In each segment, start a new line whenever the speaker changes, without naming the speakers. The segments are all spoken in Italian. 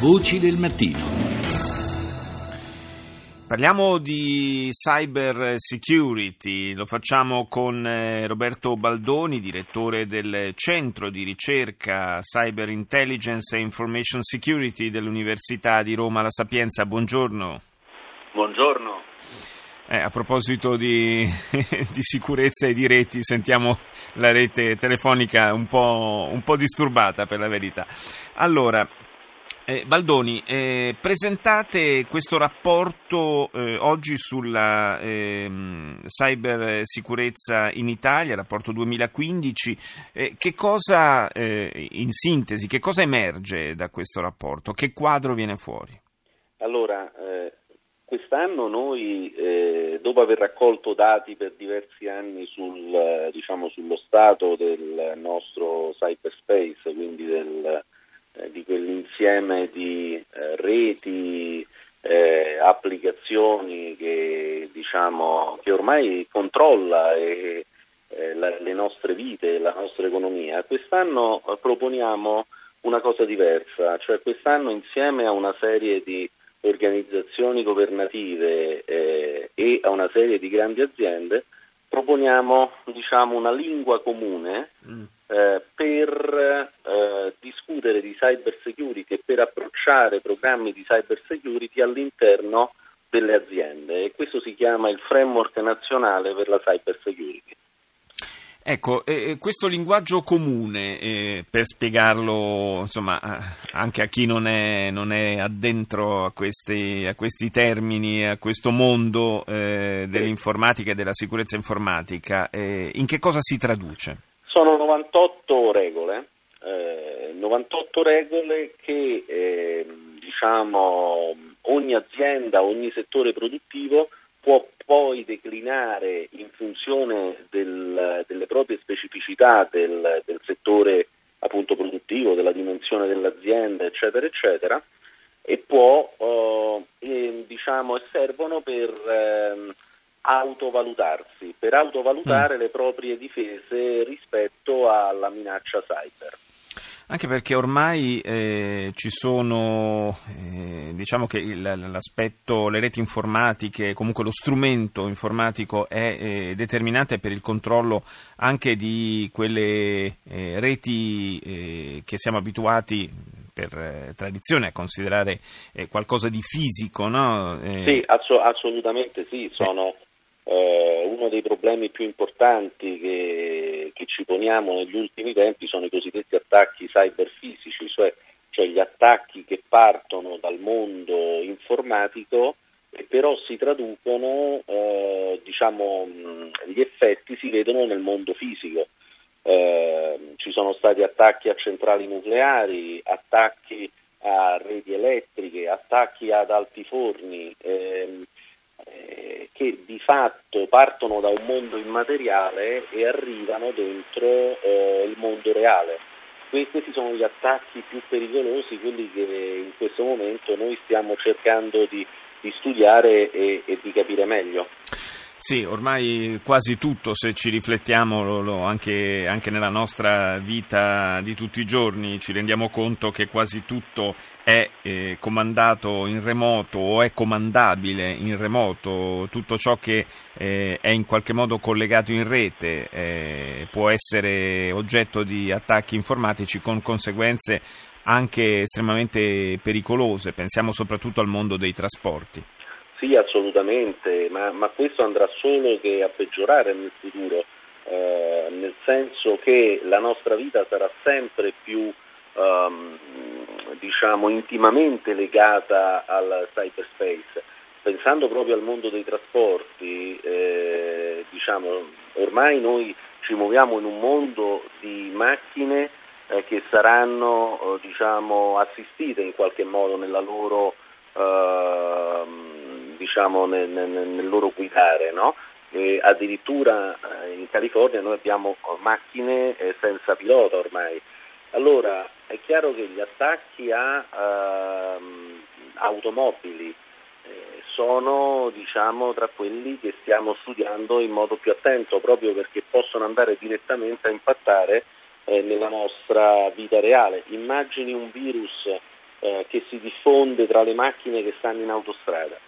Voci del mattino.
Parliamo di cyber security, lo facciamo con eh, Roberto Baldoni, direttore del Centro di ricerca Cyber Intelligence e Information Security dell'Università di Roma La Sapienza. Buongiorno.
Buongiorno.
Eh, a proposito di, di, sicurezza e di reti, sentiamo la rete telefonica un po', un po disturbata per la verità. Allora, eh, Baldoni, eh, presentate questo rapporto eh, oggi sulla ehm, cybersicurezza in Italia, rapporto 2015. Eh, che cosa, eh, in sintesi, che cosa emerge da questo rapporto? Che quadro viene fuori?
Allora, eh, quest'anno noi, dopo aver raccolto dati per diversi anni sul, diciamo, sullo stato del nostro cyberspace, quindi del di quell'insieme di eh, reti, eh, applicazioni che, diciamo, che, ormai controlla e, eh, la, le nostre vite, la nostra economia. Quest'anno eh, proponiamo una cosa diversa, cioè quest'anno insieme a una serie di organizzazioni governative eh, e a una serie di grandi aziende proponiamo diciamo, una lingua comune mm. Eh, per eh, discutere di cyber security e per approcciare programmi di cyber security all'interno delle aziende e questo si chiama il framework nazionale per la cyber security.
Ecco, eh, questo linguaggio comune, eh, per spiegarlo insomma, anche a chi non è, non è addentro a questi, a questi, termini, a questo mondo eh, dell'informatica e della sicurezza informatica, eh, in che cosa si traduce?
Sono 98 regole, 98 eh, regole che ehm, diciamo, ogni azienda, ogni settore produttivo può poi declinare in funzione del, delle proprie specificità del, del settore appunto produttivo, della dimensione dell'azienda, eccetera, eccetera, e può, eh, diciamo, servono per eh, autovalutarsi, per autovalutare mm. le proprie difese rispetto alla minaccia cyber.
Anche perché ormai eh, ci sono, eh, diciamo che il, l'aspetto, le reti informatiche, comunque lo strumento informatico è eh, determinante per il controllo anche di quelle eh, reti eh, che siamo abituati per eh, tradizione a considerare qualcosa di fisico, no?
Sì, ass- assolutamente sì, sono eh, uno dei problemi più importanti che, che, ci poniamo negli ultimi tempi sono i cosiddetti attacchi cyberfisici, cioè, cioè gli attacchi che partono dal mondo informatico e però si traducono, eh, diciamo, gli effetti si vedono nel mondo fisico. Eh, ci sono stati attacchi a centrali nucleari, attacchi a reti elettriche, attacchi ad altiforni. Ehm, eh, che di fatto partono da un mondo immateriale e arrivano dentro eh, il mondo reale. Questi sono gli attacchi più pericolosi, quelli che in questo momento noi stiamo cercando di, di studiare e, e di capire meglio.
Sì, ormai quasi tutto, se ci riflettiamo lo, lo, anche, anche, nella nostra vita di tutti i giorni, ci rendiamo conto che quasi tutto è eh, comandato in remoto o è comandabile in remoto, tutto ciò che eh, è in qualche modo collegato in rete eh, può essere oggetto di attacchi informatici con conseguenze anche estremamente pericolose, pensiamo soprattutto al mondo dei trasporti.
Sì, assolutamente, ma, ma, questo andrà solo che a peggiorare nel futuro, eh, nel senso che la nostra vita sarà sempre più um, diciamo, intimamente legata al cyberspace. Pensando proprio al mondo dei trasporti, eh, diciamo, ormai noi ci muoviamo in un mondo di macchine eh, che saranno diciamo, assistite in qualche modo nella loro uh, diciamo, nel, nel, loro guidare. No? addirittura eh, in California noi abbiamo macchine eh, senza pilota ormai. Allora è chiaro che gli attacchi a ehm, automobili eh, sono diciamo, tra quelli che stiamo studiando in modo più attento proprio perché possono andare direttamente a impattare eh, nella nostra vita reale. Immagini un virus eh, che si diffonde tra le macchine che stanno in autostrada,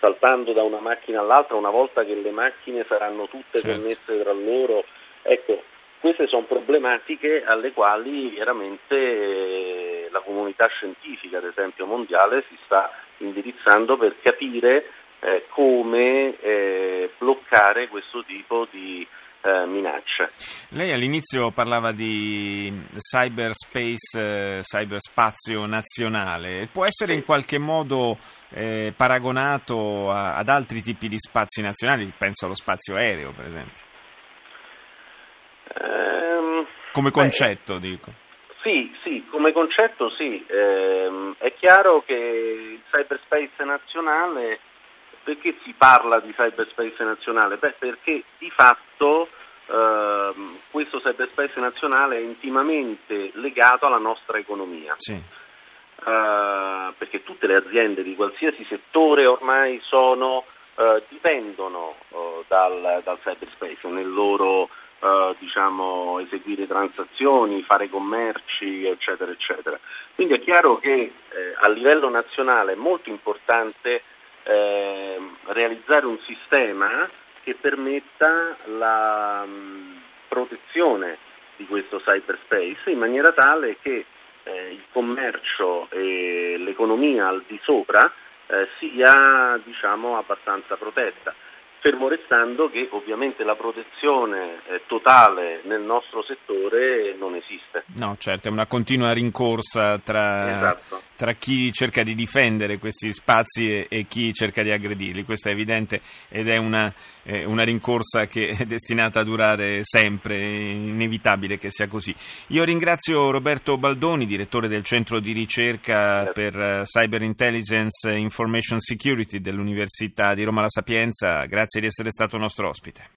saltando da una macchina all'altra una volta che le macchine saranno tutte certo. connesse tra loro. Ecco, queste sono problematiche alle quali veramente eh, la comunità scientifica, ad esempio mondiale, si sta indirizzando per capire eh, come eh, bloccare questo tipo di eh, minacce.
Lei all'inizio parlava di cyberspace, eh, cyberspazio nazionale, può essere in qualche modo eh, paragonato a, ad altri tipi di spazi nazionali, penso allo spazio aereo per esempio? Ehm, come concetto beh, dico.
Sì, sì, come concetto sì, ehm, è chiaro che il cyberspace nazionale perché si parla di cyberspace nazionale? Beh, perché di fatto eh, questo cyberspace nazionale è intimamente legato alla nostra economia. Sì. Eh, perché tutte le aziende di qualsiasi settore ormai sono, eh, dipendono oh, dal, dal, cyberspace nel loro eh, diciamo, eseguire transazioni, fare commerci, eccetera, eccetera. Quindi è chiaro che eh, a livello nazionale è molto importante eh, realizzare un sistema che permetta la mh, mm, protezione di questo cyberspace in maniera tale che eh, il commercio e l'economia al di sopra eh, sia diciamo, abbastanza protetta fermo restando che ovviamente la protezione eh, totale nel nostro settore non esiste.
No, certo, è una continua rincorsa tra, esatto. Tra chi cerca di difendere questi spazi e, e, chi cerca di aggredirli, questo è evidente ed è una, eh, una, rincorsa che è destinata a durare sempre, è inevitabile che sia così. Io ringrazio Roberto Baldoni, direttore del centro di ricerca certo. per uh, Cyber Intelligence e Information Security dell'Università di Roma La Sapienza, Grazie di essere stato nostro ospite.